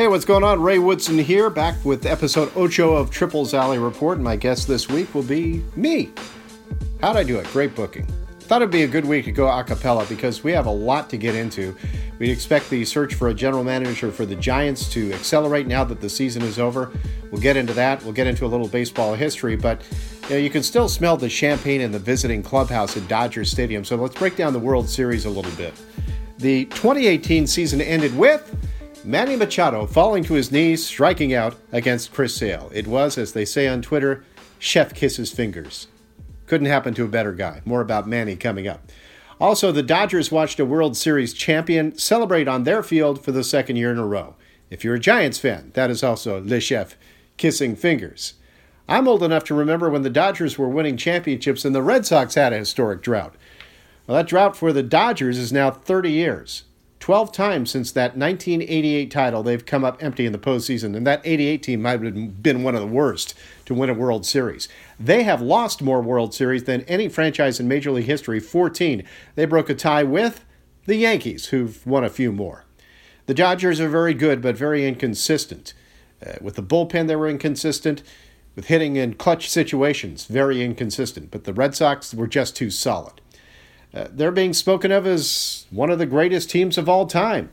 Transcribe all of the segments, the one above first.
Hey, what's going on? Ray Woodson here, back with episode Ocho of Triples Alley Report. And my guest this week will be me. How'd I do it? Great booking. Thought it'd be a good week to go a cappella because we have a lot to get into. We expect the search for a general manager for the Giants to accelerate now that the season is over. We'll get into that. We'll get into a little baseball history, but you, know, you can still smell the champagne in the visiting clubhouse at Dodger Stadium. So let's break down the World Series a little bit. The 2018 season ended with Manny Machado falling to his knees, striking out against Chris Sale. It was, as they say on Twitter, chef kisses fingers. Couldn't happen to a better guy. More about Manny coming up. Also, the Dodgers watched a World Series champion celebrate on their field for the second year in a row. If you're a Giants fan, that is also Le Chef kissing fingers. I'm old enough to remember when the Dodgers were winning championships and the Red Sox had a historic drought. Well, that drought for the Dodgers is now 30 years. 12 times since that 1988 title, they've come up empty in the postseason, and that 88 team might have been one of the worst to win a World Series. They have lost more World Series than any franchise in Major League history 14. They broke a tie with the Yankees, who've won a few more. The Dodgers are very good, but very inconsistent. Uh, with the bullpen, they were inconsistent. With hitting in clutch situations, very inconsistent. But the Red Sox were just too solid. Uh, they're being spoken of as one of the greatest teams of all time.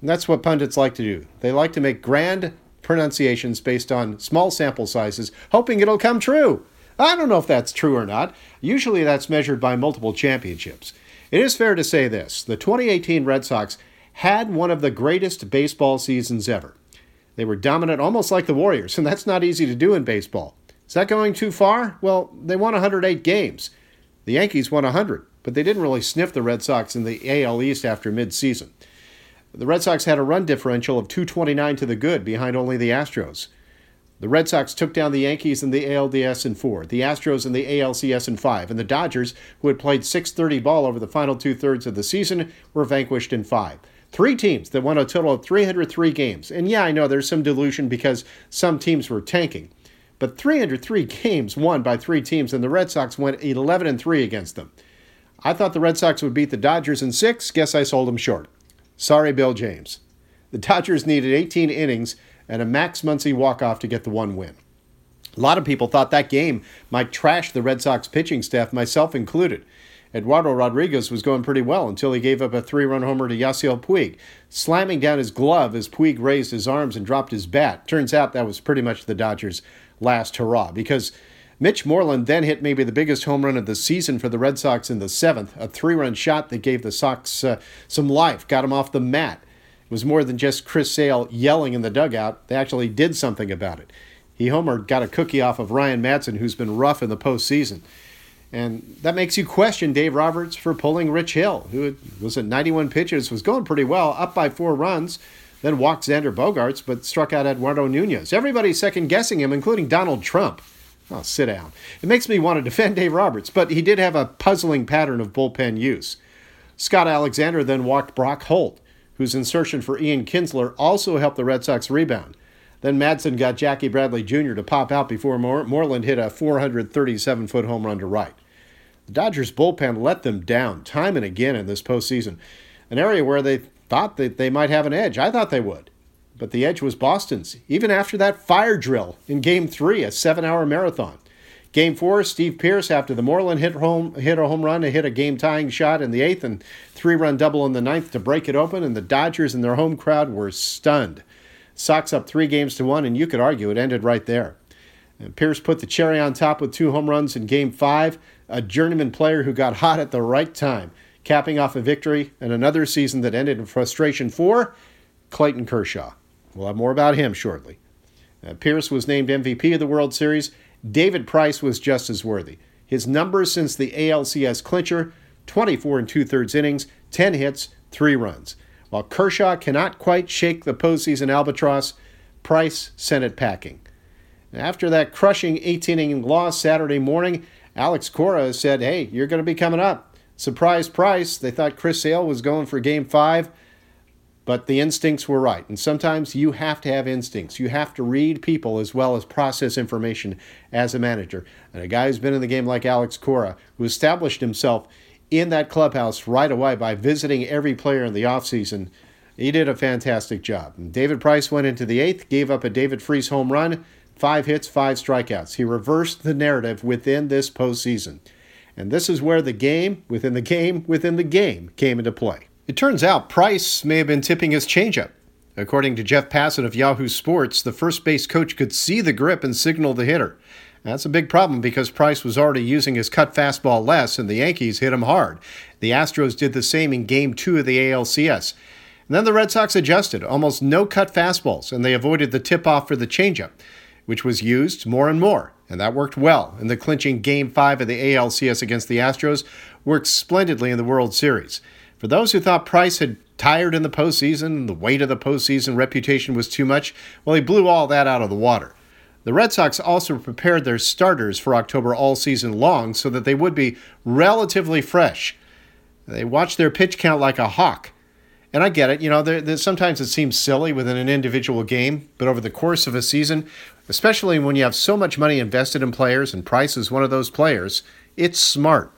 And that's what pundits like to do. They like to make grand pronunciations based on small sample sizes, hoping it'll come true. I don't know if that's true or not. Usually that's measured by multiple championships. It is fair to say this the 2018 Red Sox had one of the greatest baseball seasons ever. They were dominant almost like the Warriors, and that's not easy to do in baseball. Is that going too far? Well, they won 108 games. The Yankees won 100 but they didn't really sniff the Red Sox in the AL East after midseason. The Red Sox had a run differential of 229 to the good behind only the Astros. The Red Sox took down the Yankees in the ALDS in four, the Astros in the ALCS in five, and the Dodgers, who had played 630 ball over the final two thirds of the season, were vanquished in five. Three teams that won a total of 303 games. And yeah, I know there's some delusion because some teams were tanking. But 303 games won by three teams, and the Red Sox went 11 and 3 against them. I thought the Red Sox would beat the Dodgers in six. Guess I sold them short. Sorry, Bill James. The Dodgers needed 18 innings and a Max Muncy walk-off to get the one win. A lot of people thought that game might trash the Red Sox pitching staff, myself included. Eduardo Rodriguez was going pretty well until he gave up a three run homer to Yasiel Puig, slamming down his glove as Puig raised his arms and dropped his bat. Turns out that was pretty much the Dodgers' last hurrah because Mitch Moreland then hit maybe the biggest home run of the season for the Red Sox in the seventh, a three run shot that gave the Sox uh, some life, got him off the mat. It was more than just Chris Sale yelling in the dugout, they actually did something about it. He homered, got a cookie off of Ryan Madson, who's been rough in the postseason. And that makes you question Dave Roberts for pulling Rich Hill, who was at 91 pitches, was going pretty well, up by four runs, then walked Xander Bogaerts, but struck out Eduardo Nunez. Everybody's second guessing him, including Donald Trump. Oh, sit down. It makes me want to defend Dave Roberts, but he did have a puzzling pattern of bullpen use. Scott Alexander then walked Brock Holt, whose insertion for Ian Kinsler also helped the Red Sox rebound. Then Madson got Jackie Bradley Jr. to pop out before Moreland hit a 437 foot home run to right. The Dodgers bullpen let them down time and again in this postseason, an area where they thought that they might have an edge. I thought they would but the edge was Boston's, even after that fire drill in Game 3, a seven hour marathon. Game 4, Steve Pearce, after the Moreland hit, home, hit a home run, and hit a game tying shot in the eighth and three run double in the ninth to break it open, and the Dodgers and their home crowd were stunned. Sox up three games to one, and you could argue it ended right there. And Pearce put the cherry on top with two home runs in Game 5, a journeyman player who got hot at the right time, capping off a victory and another season that ended in frustration for Clayton Kershaw. We'll have more about him shortly. Uh, Pearce was named MVP of the World Series. David Price was just as worthy. His numbers since the ALCS clincher 24 and two thirds innings, 10 hits, 3 runs. While Kershaw cannot quite shake the postseason albatross, Price sent it packing. After that crushing 18 inning loss Saturday morning, Alex Cora said, Hey, you're going to be coming up. Surprise Price. They thought Chris Sale was going for game five. But the instincts were right. And sometimes you have to have instincts. You have to read people as well as process information as a manager. And a guy who's been in the game like Alex Cora, who established himself in that clubhouse right away by visiting every player in the offseason, He did a fantastic job. David Price went into the eighth, gave up a David Freese home run, five hits, five strikeouts. He reversed the narrative within this postseason. And this is where the game, within the game, within the game came into play. It turns out Price may have been tipping his changeup. According to Jeff Passan of Yahoo Sports, the first base coach could see the grip and signal the hitter. That's a big problem because Price was already using his cut fastball less, and the Yankees hit him hard. The Astros did the same in Game 2 of the ALCS. And then the Red Sox adjusted, almost no cut fastballs, and they avoided the tip off for the changeup, which was used more and more. And that worked well in the clinching Game 5 of the ALCS against the Astros, worked splendidly in the World Series. For those who thought Price had tired in the postseason, the weight of the postseason reputation was too much, well, he blew all that out of the water. The Red Sox also prepared their starters for October all season long so that they would be relatively fresh. They watched their pitch count like a hawk. And I get it, you know, sometimes it seems silly within an individual game, but over the course of a season, especially when you have so much money invested in players and Price is one of those players, it's smart.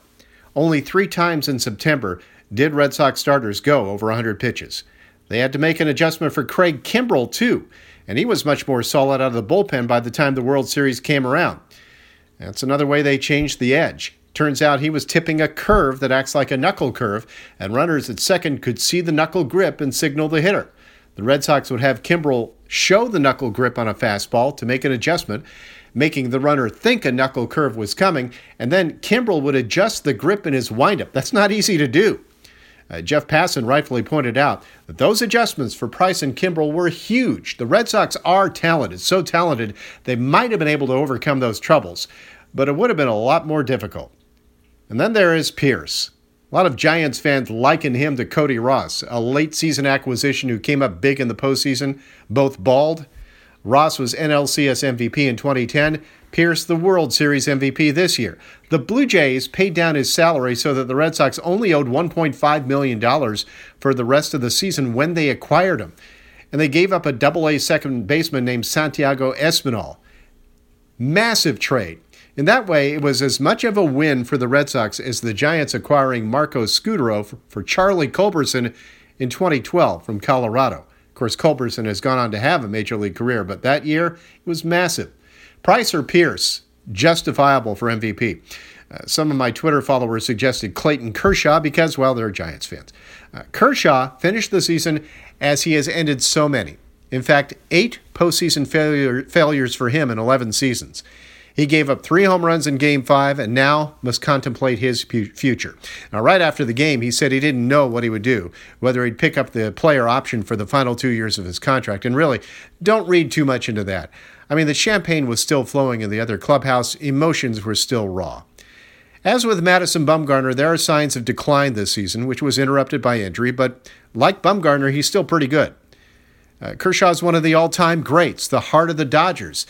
Only three times in September did Red Sox starters go over 100 pitches. They had to make an adjustment for Craig Kimbrel, too and he was much more solid out of the bullpen by the time the World Series came around. That's another way they changed the edge. Turns out he was tipping a curve that acts like a knuckle curve, and runners at second could see the knuckle grip and signal the hitter. The Red Sox would have Kimbrel show the knuckle grip on a fastball to make an adjustment, making the runner think a knuckle curve was coming, and then Kimbrel would adjust the grip in his windup. That's not easy to do. Uh, Jeff Passan rightfully pointed out that those adjustments for Price and Kimbrel were huge. The Red Sox are talented, so talented they might have been able to overcome those troubles, but it would have been a lot more difficult. And then there is Pearce. A lot of Giants fans liken him to Cody Ross, a late season acquisition who came up big in the postseason, both bald. Ross was NLCS MVP in 2010, Pearce the World Series MVP this year. The Blue Jays paid down his salary so that the Red Sox only owed $1.5 million for the rest of the season when they acquired him. And they gave up a double A second baseman named Santiago Espinal. Massive trade. In that way, it was as much of a win for the Red Sox as the Giants acquiring Marco Scutaro for Charlie Culberson in 2012 from Colorado. Of course, Culberson has gone on to have a major league career, but that year it was massive. Price or Pearce, justifiable for MVP. Uh, some of my Twitter followers suggested Clayton Kershaw because, well, they're Giants fans. Uh, Kershaw finished the season as he has ended so many. In fact, eight postseason failure, failures for him in 11 seasons. He gave up three home runs in Game 5 and now must contemplate his future. Now, right after the game, he said he didn't know what he would do, whether he'd pick up the player option for the final two years of his contract. And really, don't read too much into that. I mean, the champagne was still flowing in the other clubhouse, emotions were still raw. As with Madison Bumgarner, there are signs of decline this season, which was interrupted by injury, but like Bumgarner, he's still pretty good. Uh, Kershaw's one of the all time greats, the heart of the Dodgers.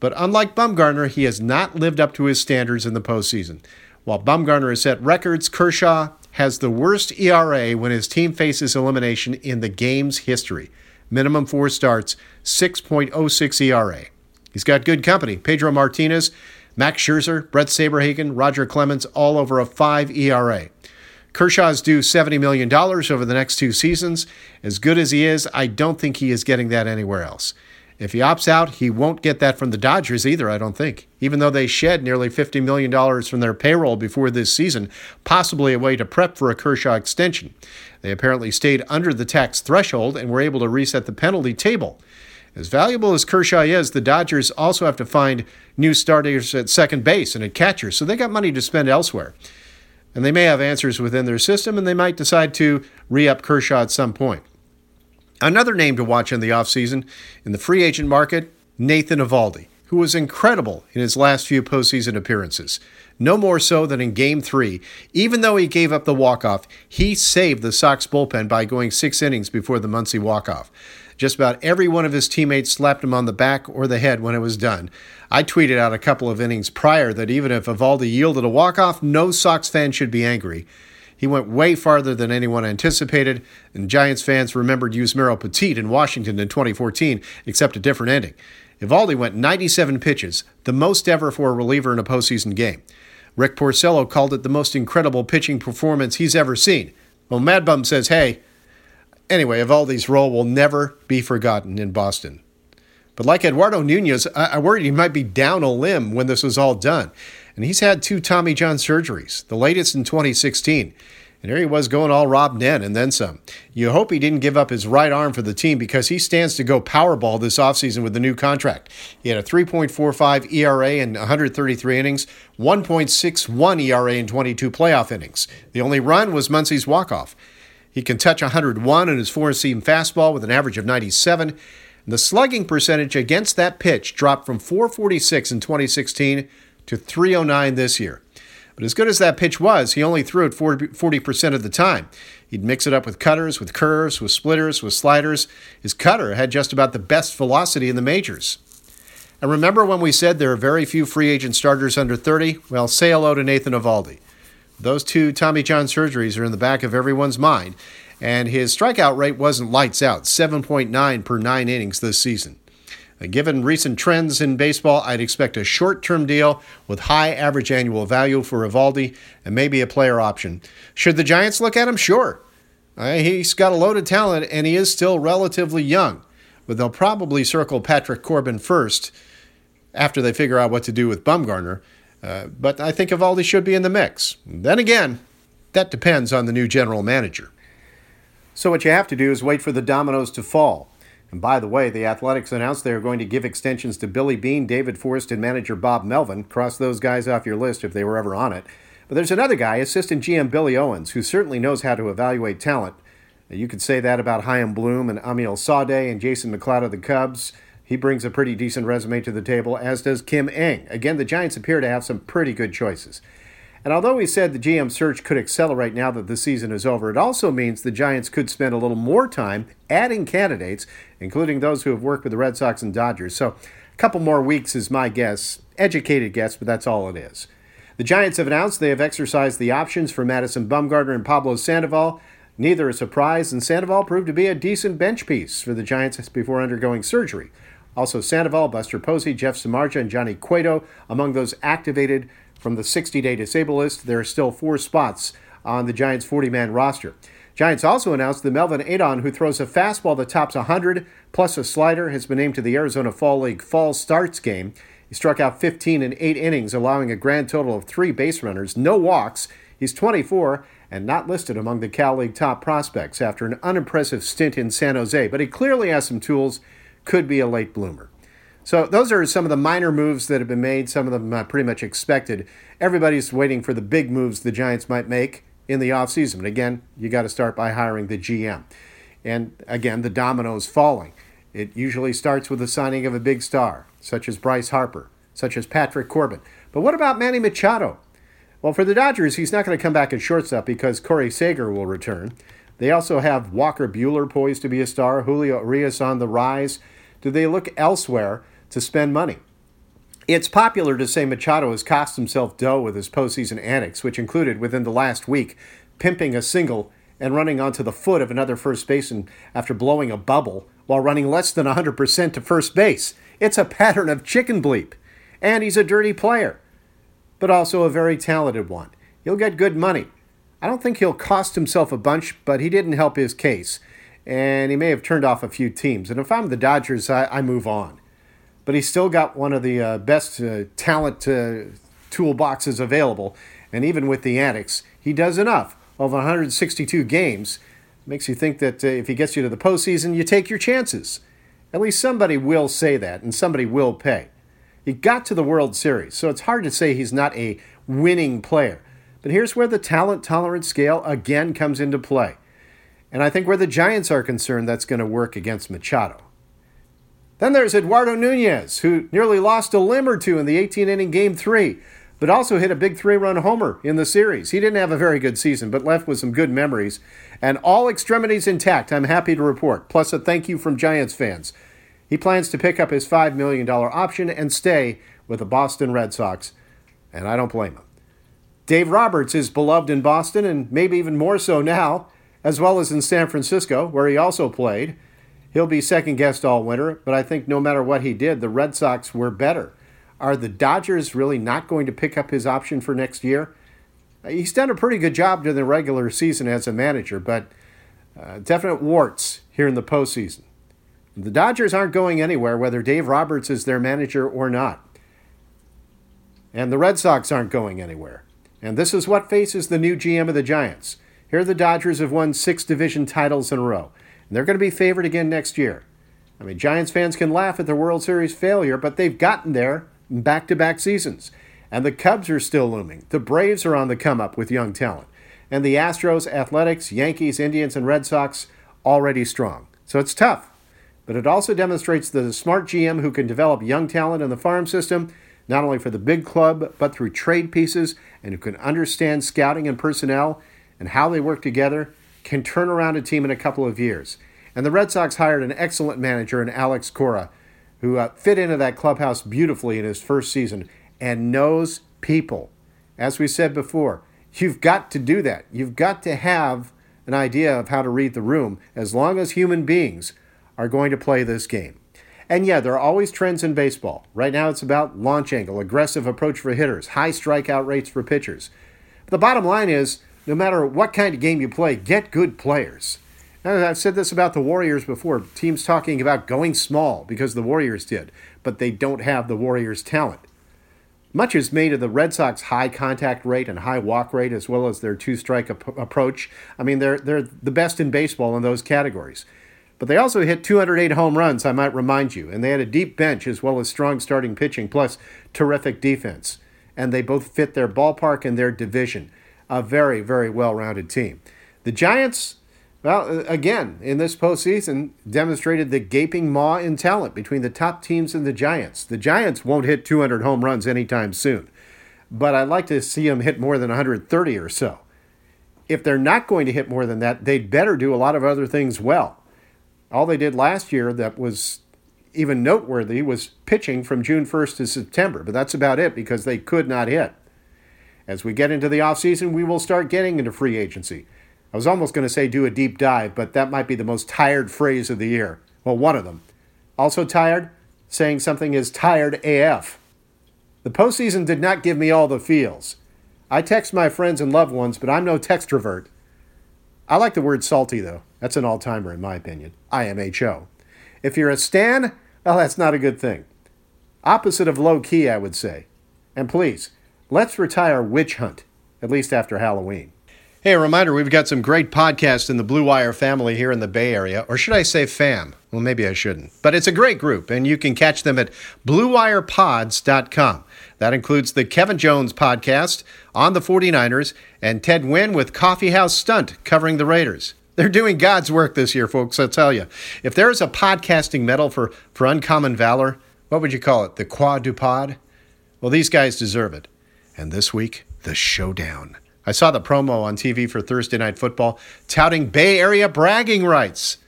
But unlike Bumgarner, he has not lived up to his standards in the postseason. While Bumgarner has set records, Kershaw has the worst ERA when his team faces elimination in the game's history. Minimum four starts, 6.06 ERA. He's got good company. Pedro Martinez, Max Scherzer, Brett Saberhagen, Roger Clemens, all over a 5 ERA. Kershaw's due $70 million over the next two seasons. As good as he is, I don't think he is getting that anywhere else. If he opts out, he won't get that from the Dodgers either, I don't think. Even though they shed nearly $50 million from their payroll before this season, possibly a way to prep for a Kershaw extension. They apparently stayed under the tax threshold and were able to reset the penalty table. As valuable as Kershaw is, the Dodgers also have to find new starters at second base and at catcher, so they got money to spend elsewhere. And they may have answers within their system, and they might decide to re up Kershaw at some point. Another name to watch in the offseason in the free agent market Nathan Eovaldi, who was incredible in his last few postseason appearances. No more so than in Game 3. Even though he gave up the walk-off, he saved the Sox bullpen by going six innings before the Muncy walk-off. Just about every one of his teammates slapped him on the back or the head when it was done. I tweeted out a couple of innings prior that even if Eovaldi yielded a walk-off, no Sox fan should be angry. He went way farther than anyone anticipated, and Giants fans remembered Yusmeiro Petit in Washington in 2014, except a different ending. Eovaldi went 97 pitches, the most ever for a reliever in a postseason game. Rick Porcello called it the most incredible pitching performance he's ever seen. Well, Mad Bum says, hey, Anyway, Eovaldi's role will never be forgotten in Boston. But like Eduardo Nunez, I, I he might be down a limb when this was all done. And he's had two Tommy John surgeries, the latest in 2016. And here he was going all Rob Nen and then some. You hope he didn't give up his right arm for the team because he stands to go Powerball this offseason with the new contract. He had a 3.45 ERA in 133 innings, 1.61 ERA in 22 playoff innings. The only run was Muncy's walk-off. He can touch 101 in his four-seam fastball with an average of 97. And the slugging percentage against that pitch dropped from 446 in 2016 to 309 this year. But as good as that pitch was, he only threw it 40% of the time. He'd mix it up with cutters, with curves, with splitters, with sliders. His cutter had just about the best velocity in the majors. And remember when we said there are very few free agent starters under 30? Well, say hello to Nathan Eovaldi. Those two Tommy John surgeries are in the back of everyone's mind, and his strikeout rate wasn't lights out 7.9 per nine innings this season. Given recent trends in baseball, I'd expect a short term deal with high average annual value for Eovaldi and maybe a player option. Should the Giants look at him? Sure. Uh, he's got a load of talent and he is still relatively young, but they'll probably circle Patrick Corbin first after they figure out what to do with Bumgarner. Uh, but I think Eovaldi should be in the mix. Then again, that depends on the new general manager. So, what you have to do is wait for the dominoes to fall. And by the way, the Athletics announced they are going to give extensions to Billy Beane, David Forst, and manager Bob Melvin. Cross those guys off your list if they were ever on it. But there's another guy, assistant GM Billy Owens, who certainly knows how to evaluate talent. You could say that about Chaim Bloom and Amiel Sawdaye and Jason McLeod of the Cubs. He brings a pretty decent resume to the table, as does Kim Ng. Again, the Giants appear to have some pretty good choices. And although he said the GM search could accelerate now that the season is over, it also means the Giants could spend a little more time adding candidates, including those who have worked with the Red Sox and Dodgers. So a couple more weeks is my guess. Educated guess, but that's all it is. The Giants have announced they have exercised the options for Madison Bumgarner and Pablo Sandoval. Neither a surprise, and Sandoval proved to be a decent bench piece for the Giants before undergoing surgery. Also, Sandoval, Buster Posey, Jeff Samardzija, and Johnny Cueto among those activated from the 60 day disabled list, there are still four spots on the Giants' 40 man roster. Giants also announced that Melvin Adon, who throws a fastball that tops 100 plus a slider, has been named to the Arizona Fall League Fall Starts game. He struck out 15 in eight innings, allowing a grand total of three base runners, no walks. He's 24 and not listed among the Cal League top prospects after an unimpressive stint in San Jose, but he clearly has some tools, could be a late bloomer. So those are some of the minor moves that have been made. Some of them uh, pretty much expected. Everybody's waiting for the big moves the Giants might make in the offseason. But again, you got to start by hiring the GM. And again, the dominoes falling. It usually starts with the signing of a big star, such as Bryce Harper, such as Patrick Corbin. But what about Manny Machado? Well, for the Dodgers, he's not going to come back at shortstop because Corey Seager will return. They also have Walker Buehler poised to be a star, Julio Urias on the rise. Do they look elsewhere? to spend money. It's popular to say Machado has cost himself dough with his postseason antics, which included, within the last week, pimping a single and running onto the foot of another first baseman after blowing a bubble while running less than 100% to first base. It's a pattern of chicken bleep. And he's a dirty player, but also a very talented one. He'll get good money. I don't think he'll cost himself a bunch, but he didn't help his case. And he may have turned off a few teams. And if I'm the Dodgers, I, I move on but he's still got one of the uh, best uh, talent uh, toolboxes available. And even with the antics, he does enough of 162 games. Makes you think that uh, if he gets you to the postseason, you take your chances. At least somebody will say that, and somebody will pay. He got to the World Series, so it's hard to say he's not a winning player. But here's where the talent tolerance scale again comes into play. And I think where the Giants are concerned, that's going to work against Machado. Then there's Eduardo Nunez, who nearly lost a limb or two in the 18 inning game three, but also hit a big three run homer in the series. He didn't have a very good season, but left with some good memories. And all extremities intact, I'm happy to report, plus a thank you from Giants fans. He plans to pick up his $5 million option and stay with the Boston Red Sox, and I don't blame him. Dave Roberts is beloved in Boston and maybe even more so now, as well as in San Francisco, where he also played. He'll be second guessed all winter, but I think no matter what he did, the Red Sox were better. Are the Dodgers really not going to pick up his option for next year? He's done a pretty good job during the regular season as a manager, but uh, definite warts here in the postseason. The Dodgers aren't going anywhere, whether Dave Roberts is their manager or not. And the Red Sox aren't going anywhere. And this is what faces the new GM of the Giants. Here, the Dodgers have won six division titles in a row, and they're going to be favored again next year. I mean, Giants fans can laugh at their World Series failure, but they've gotten there back to back seasons. And the Cubs are still looming. The Braves are on the come up with young talent. And the Astros, Athletics, Yankees, Indians, and Red Sox already strong. So it's tough. But it also demonstrates that a smart GM who can develop young talent in the farm system, not only for the big club, but through trade pieces, and who can understand scouting and personnel and how they work together, can turn around a team in a couple of years. And the Red Sox hired an excellent manager in Alex Cora, who uh, fit into that clubhouse beautifully in his first season and knows people. As we said before, you've got to do that. You've got to have an idea of how to read the room as long as human beings are going to play this game. And yeah, there are always trends in baseball. Right now it's about launch angle, aggressive approach for hitters, high strikeout rates for pitchers. But the bottom line is no matter what kind of game you play, get good players. And I've said this about the Warriors before. Teams talking about going small because the Warriors did, but they don't have the Warriors' talent. Much is made of the Red Sox high contact rate and high walk rate, as well as their two strike ap- approach. I mean, they're, they're the best in baseball in those categories. But they also hit 208 home runs, I might remind you, and they had a deep bench as well as strong starting pitching, plus terrific defense. And they both fit their ballpark and their division. A very, very well rounded team. The Giants, well, again, in this postseason, demonstrated the gaping maw in talent between the top teams and the Giants. The Giants won't hit 200 home runs anytime soon, but I'd like to see them hit more than 130 or so. If they're not going to hit more than that, they'd better do a lot of other things well. All they did last year that was even noteworthy was pitching from June 1st to September, but that's about it because they could not hit. As we get into the offseason, we will start getting into free agency. I was almost going to say do a deep dive, but that might be the most tired phrase of the year. Well, one of them. Also tired? Saying something is tired AF. The postseason did not give me all the feels. I text my friends and loved ones, but I'm no textrovert. I like the word salty, though. That's an all timer, in my opinion. IMHO. If you're a Stan, well, that's not a good thing. Opposite of low key, I would say. And please, let's retire Witch Hunt, at least after Halloween. Hey, a reminder we've got some great podcasts in the Blue Wire family here in the Bay Area, or should I say fam? Well, maybe I shouldn't. But it's a great group, and you can catch them at BlueWirePods.com. That includes the Kevin Jones podcast on the 49ers and Ted Wynn with Coffeehouse Stunt covering the Raiders. They're doing God's work this year, folks, I'll tell you. If there is a podcasting medal for, for uncommon valor, what would you call it? The Quad du Pod? Well, these guys deserve it. And this week, the showdown. I saw the promo on TV for Thursday Night Football touting Bay Area bragging rights.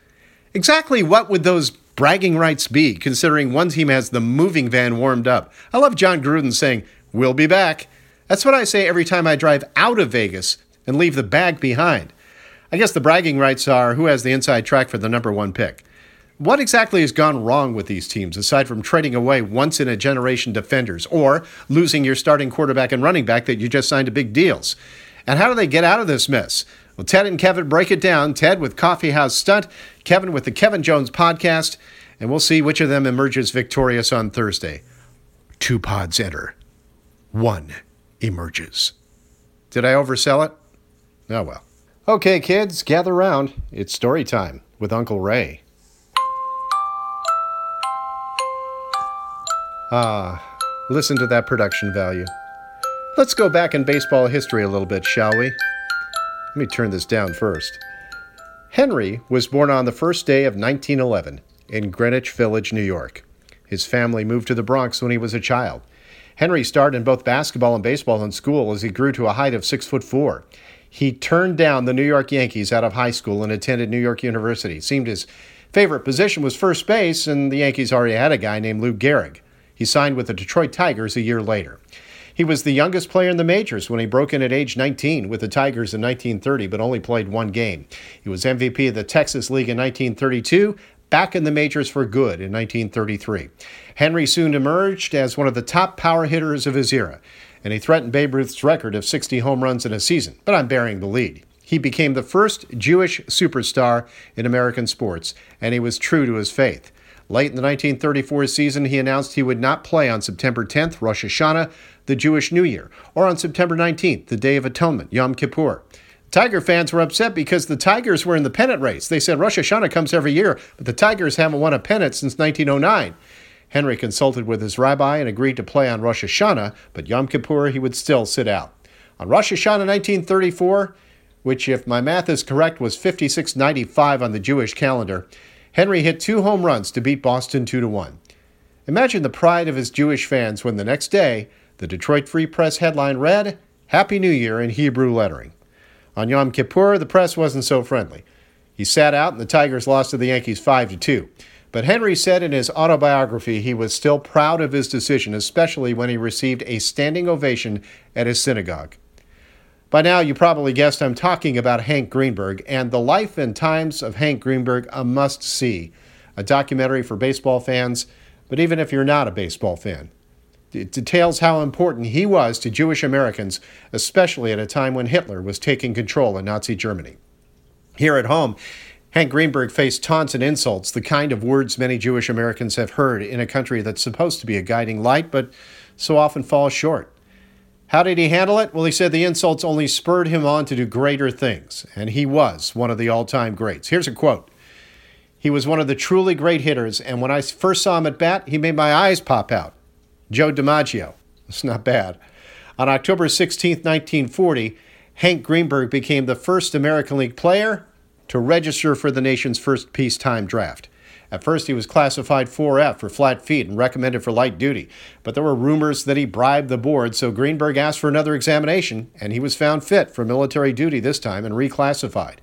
Exactly what would those bragging rights be, considering one team has the moving van warmed up? I love Jon Gruden saying, We'll be back. That's what I say every time I drive out of Vegas and leave the bag behind. I guess the bragging rights are who has the inside track for the number one pick. What exactly has gone wrong with these teams aside from trading away once in a generation defenders or losing your starting quarterback and running back that you just signed to big deals? And how do they get out of this mess? Well, Ted and Kevin break it down. Ted with Coffee House Stunt, Kevin with the Kevin Jones podcast, and we'll see which of them emerges victorious on Thursday. Two pods enter, one emerges. Did I oversell it? Oh well. Okay, kids, gather round. It's story time with Uncle Ray. Ah, listen to that production value. Let's go back in baseball history a little bit, shall we? Let me turn this down first. Henry was born on the first day of 1911 in Greenwich Village, New York. His family moved to the Bronx when he was a child. Henry starred in both basketball and baseball in school as he grew to a height of six foot four. He turned down the New York Yankees out of high school and attended New York University. It seemed his favorite position was first base, and the Yankees already had a guy named Lou Gehrig. He signed with the Detroit Tigers a year later. He was the youngest player in the majors when he broke in at age 19 with the Tigers in 1930, but only played one game. He was MVP of the Texas League in 1932, back in the majors for good in 1933. Henry soon emerged as one of the top power hitters of his era, and he threatened Babe Ruth's record of 60 home runs in a season, but I'm burying the lead. he became the first Jewish superstar in American sports, and he was true to his faith. Late in the 1934 season, he announced he would not play on September 10th, Rosh Hashanah, the Jewish New Year, or on September 19th, the Day of Atonement, Yom Kippur. Tiger fans were upset because the Tigers were in the pennant race. They said Rosh Hashanah comes every year, but the Tigers haven't won a pennant since 1909. Henry consulted with his rabbi and agreed to play on Rosh Hashanah, but Yom Kippur he would still sit out. On Rosh Hashanah 1934, which, if my math is correct, was 5695 on the Jewish calendar, Henry hit two home runs to beat Boston 2 to 1. Imagine the pride of his Jewish fans when the next day the Detroit Free Press headline read, Happy New Year in Hebrew lettering. On Yom Kippur, the press wasn't so friendly. He sat out and the Tigers lost to the Yankees 5 to 2. But Henry said in his autobiography he was still proud of his decision, especially when he received a standing ovation at his synagogue. By now, you probably guessed I'm talking about Hank Greenberg and the life and times of Hank Greenberg, a must see, a documentary for baseball fans, but even if you're not a baseball fan. It details how important he was to Jewish Americans, especially at a time when Hitler was taking control in Nazi Germany. Here at home, Hank Greenberg faced taunts and insults, the kind of words many Jewish Americans have heard in a country that's supposed to be a guiding light, but so often falls short. How did he handle it? Well, he said the insults only spurred him on to do greater things, and he was one of the all time greats. Here's a quote He was one of the truly great hitters, and when I first saw him at bat, he made my eyes pop out. Joe DiMaggio. That's not bad. On October 16, 1940, Hank Greenberg became the first American League player to register for the nation's first peacetime draft. At first, he was classified 4F for flat feet and recommended for light duty, but there were rumors that he bribed the board, so Greenberg asked for another examination, and he was found fit for military duty this time and reclassified.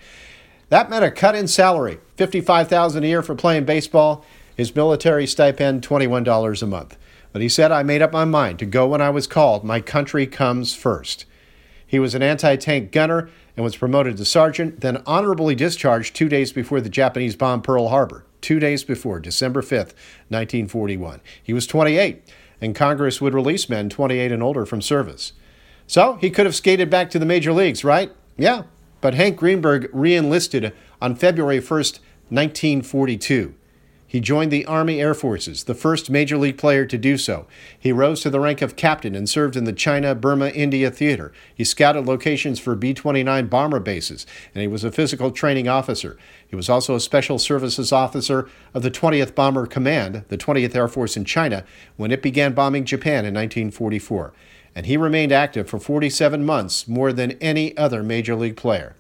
That meant a cut in salary, $55,000 a year for playing baseball, his military stipend $21 a month. But he said, I made up my mind to go when I was called. My country comes first. He was an anti tank gunner and was promoted to sergeant, then honorably discharged two days before the Japanese bombed Pearl Harbor two days before, December 5th, 1941. He was 28, and Congress would release men 28 and older from service. So he could have skated back to the major leagues, right? Yeah, but Hank Greenberg re enlisted on February 1st, 1942. He joined the Army Air Forces, the first major league player to do so. He rose to the rank of captain and served in the China Burma India Theater. He scouted locations for B 29 bomber bases, and he was a physical training officer. He was also a special services officer of the 20th Bomber Command, the 20th Air Force in China, when it began bombing Japan in 1944. And he remained active for 47 months, more than any other major league player.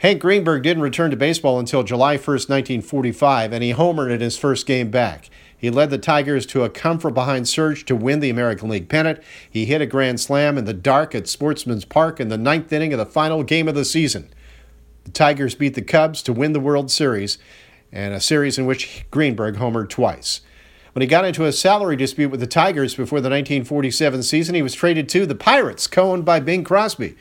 Hank Greenberg didn't return to baseball until July 1, 1945, and he homered in his first game back. He led the Tigers to a come from behind surge to win the American League pennant. He hit a grand slam in the dark at Sportsman's Park in the ninth inning of the final game of the season. The Tigers beat the Cubs to win the World Series, and a series in which Greenberg homered twice. When he got into a salary dispute with the Tigers before the 1947 season, he was traded to the Pirates, co-owned by Bing Crosby.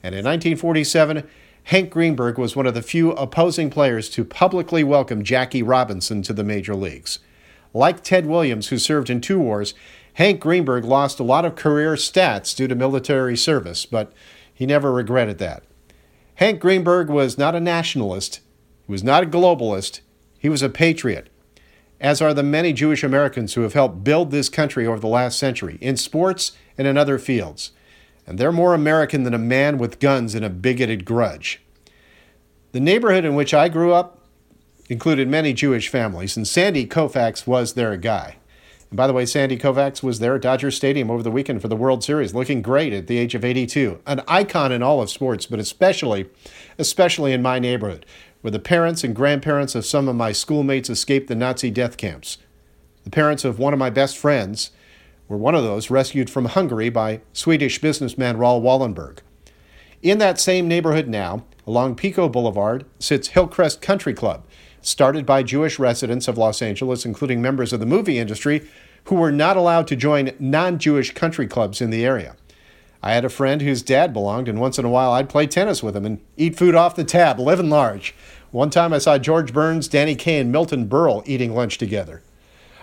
And in 1947, Hank Greenberg was one of the few opposing players to publicly welcome Jackie Robinson to the major leagues. Like Ted Williams, who served in two wars, Hank Greenberg lost a lot of career stats due to military service, but he never regretted that. Hank Greenberg was not a nationalist, he was not a globalist, he was a patriot, as are the many Jewish Americans who have helped build this country over the last century, in sports and in other fields and they're more American than a man with guns and a bigoted grudge. The neighborhood in which I grew up included many Jewish families, and Sandy Koufax was their guy. And by the way, Sandy Koufax was there at Dodger Stadium over the weekend for the World Series, looking great at the age of 82. An icon in all of sports, but especially, especially in my neighborhood, where the parents and grandparents of some of my schoolmates escaped the Nazi death camps. The parents of one of my best friends were one of those rescued from Hungary by Swedish businessman Raoul Wallenberg. In that same neighborhood now, along Pico Boulevard, sits Hillcrest Country Club, started by Jewish residents of Los Angeles, including members of the movie industry, who were not allowed to join non Jewish country clubs in the area. I had a friend whose dad belonged, and once in a while I'd play tennis with him and eat food off the tab, living large. One time I saw George Burns, Danny Kaye, and Milton Berle eating lunch together.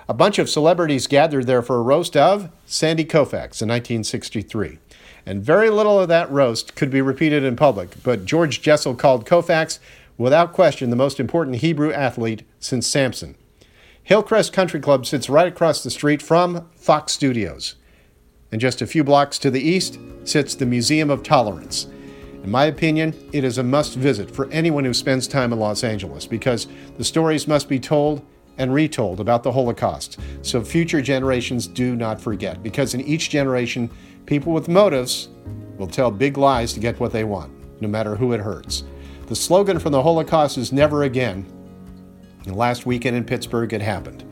A bunch of celebrities gathered there for a roast of Sandy Koufax in 1963. and very little of that roast could be repeated in public. But George Jessel called Koufax, without question, the most important Hebrew athlete since Samson. Hillcrest Country Club sits right across the street from Fox Studios. And just a few blocks to the east sits the Museum of Tolerance. In my opinion, it is a must visit for anyone who spends time in Los Angeles because the stories must be told and retold about the Holocaust so future generations do not forget. Because in each generation, people with motives will tell big lies to get what they want, no matter who it hurts. The slogan from the Holocaust is never again. And last weekend in Pittsburgh, it happened.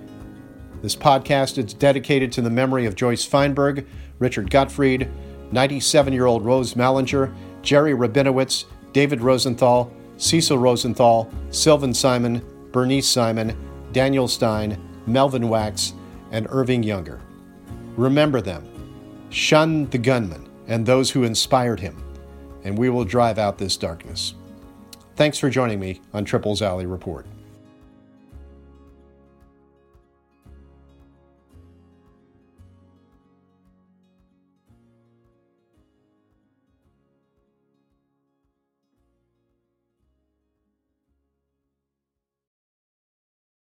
This podcast is dedicated to the memory of Joyce Fienberg, Richard Gottfried, 97 year old Rose Mallinger, Jerry Rabinowitz, David Rosenthal, Cecil Rosenthal, Sylvan Simon, Bernice Simon, Daniel Stein, Melvin Wax, and Irving Younger. Remember them. Shun the gunman and those who inspired him, and we will drive out this darkness. Thanks for joining me on Triples Alley Report.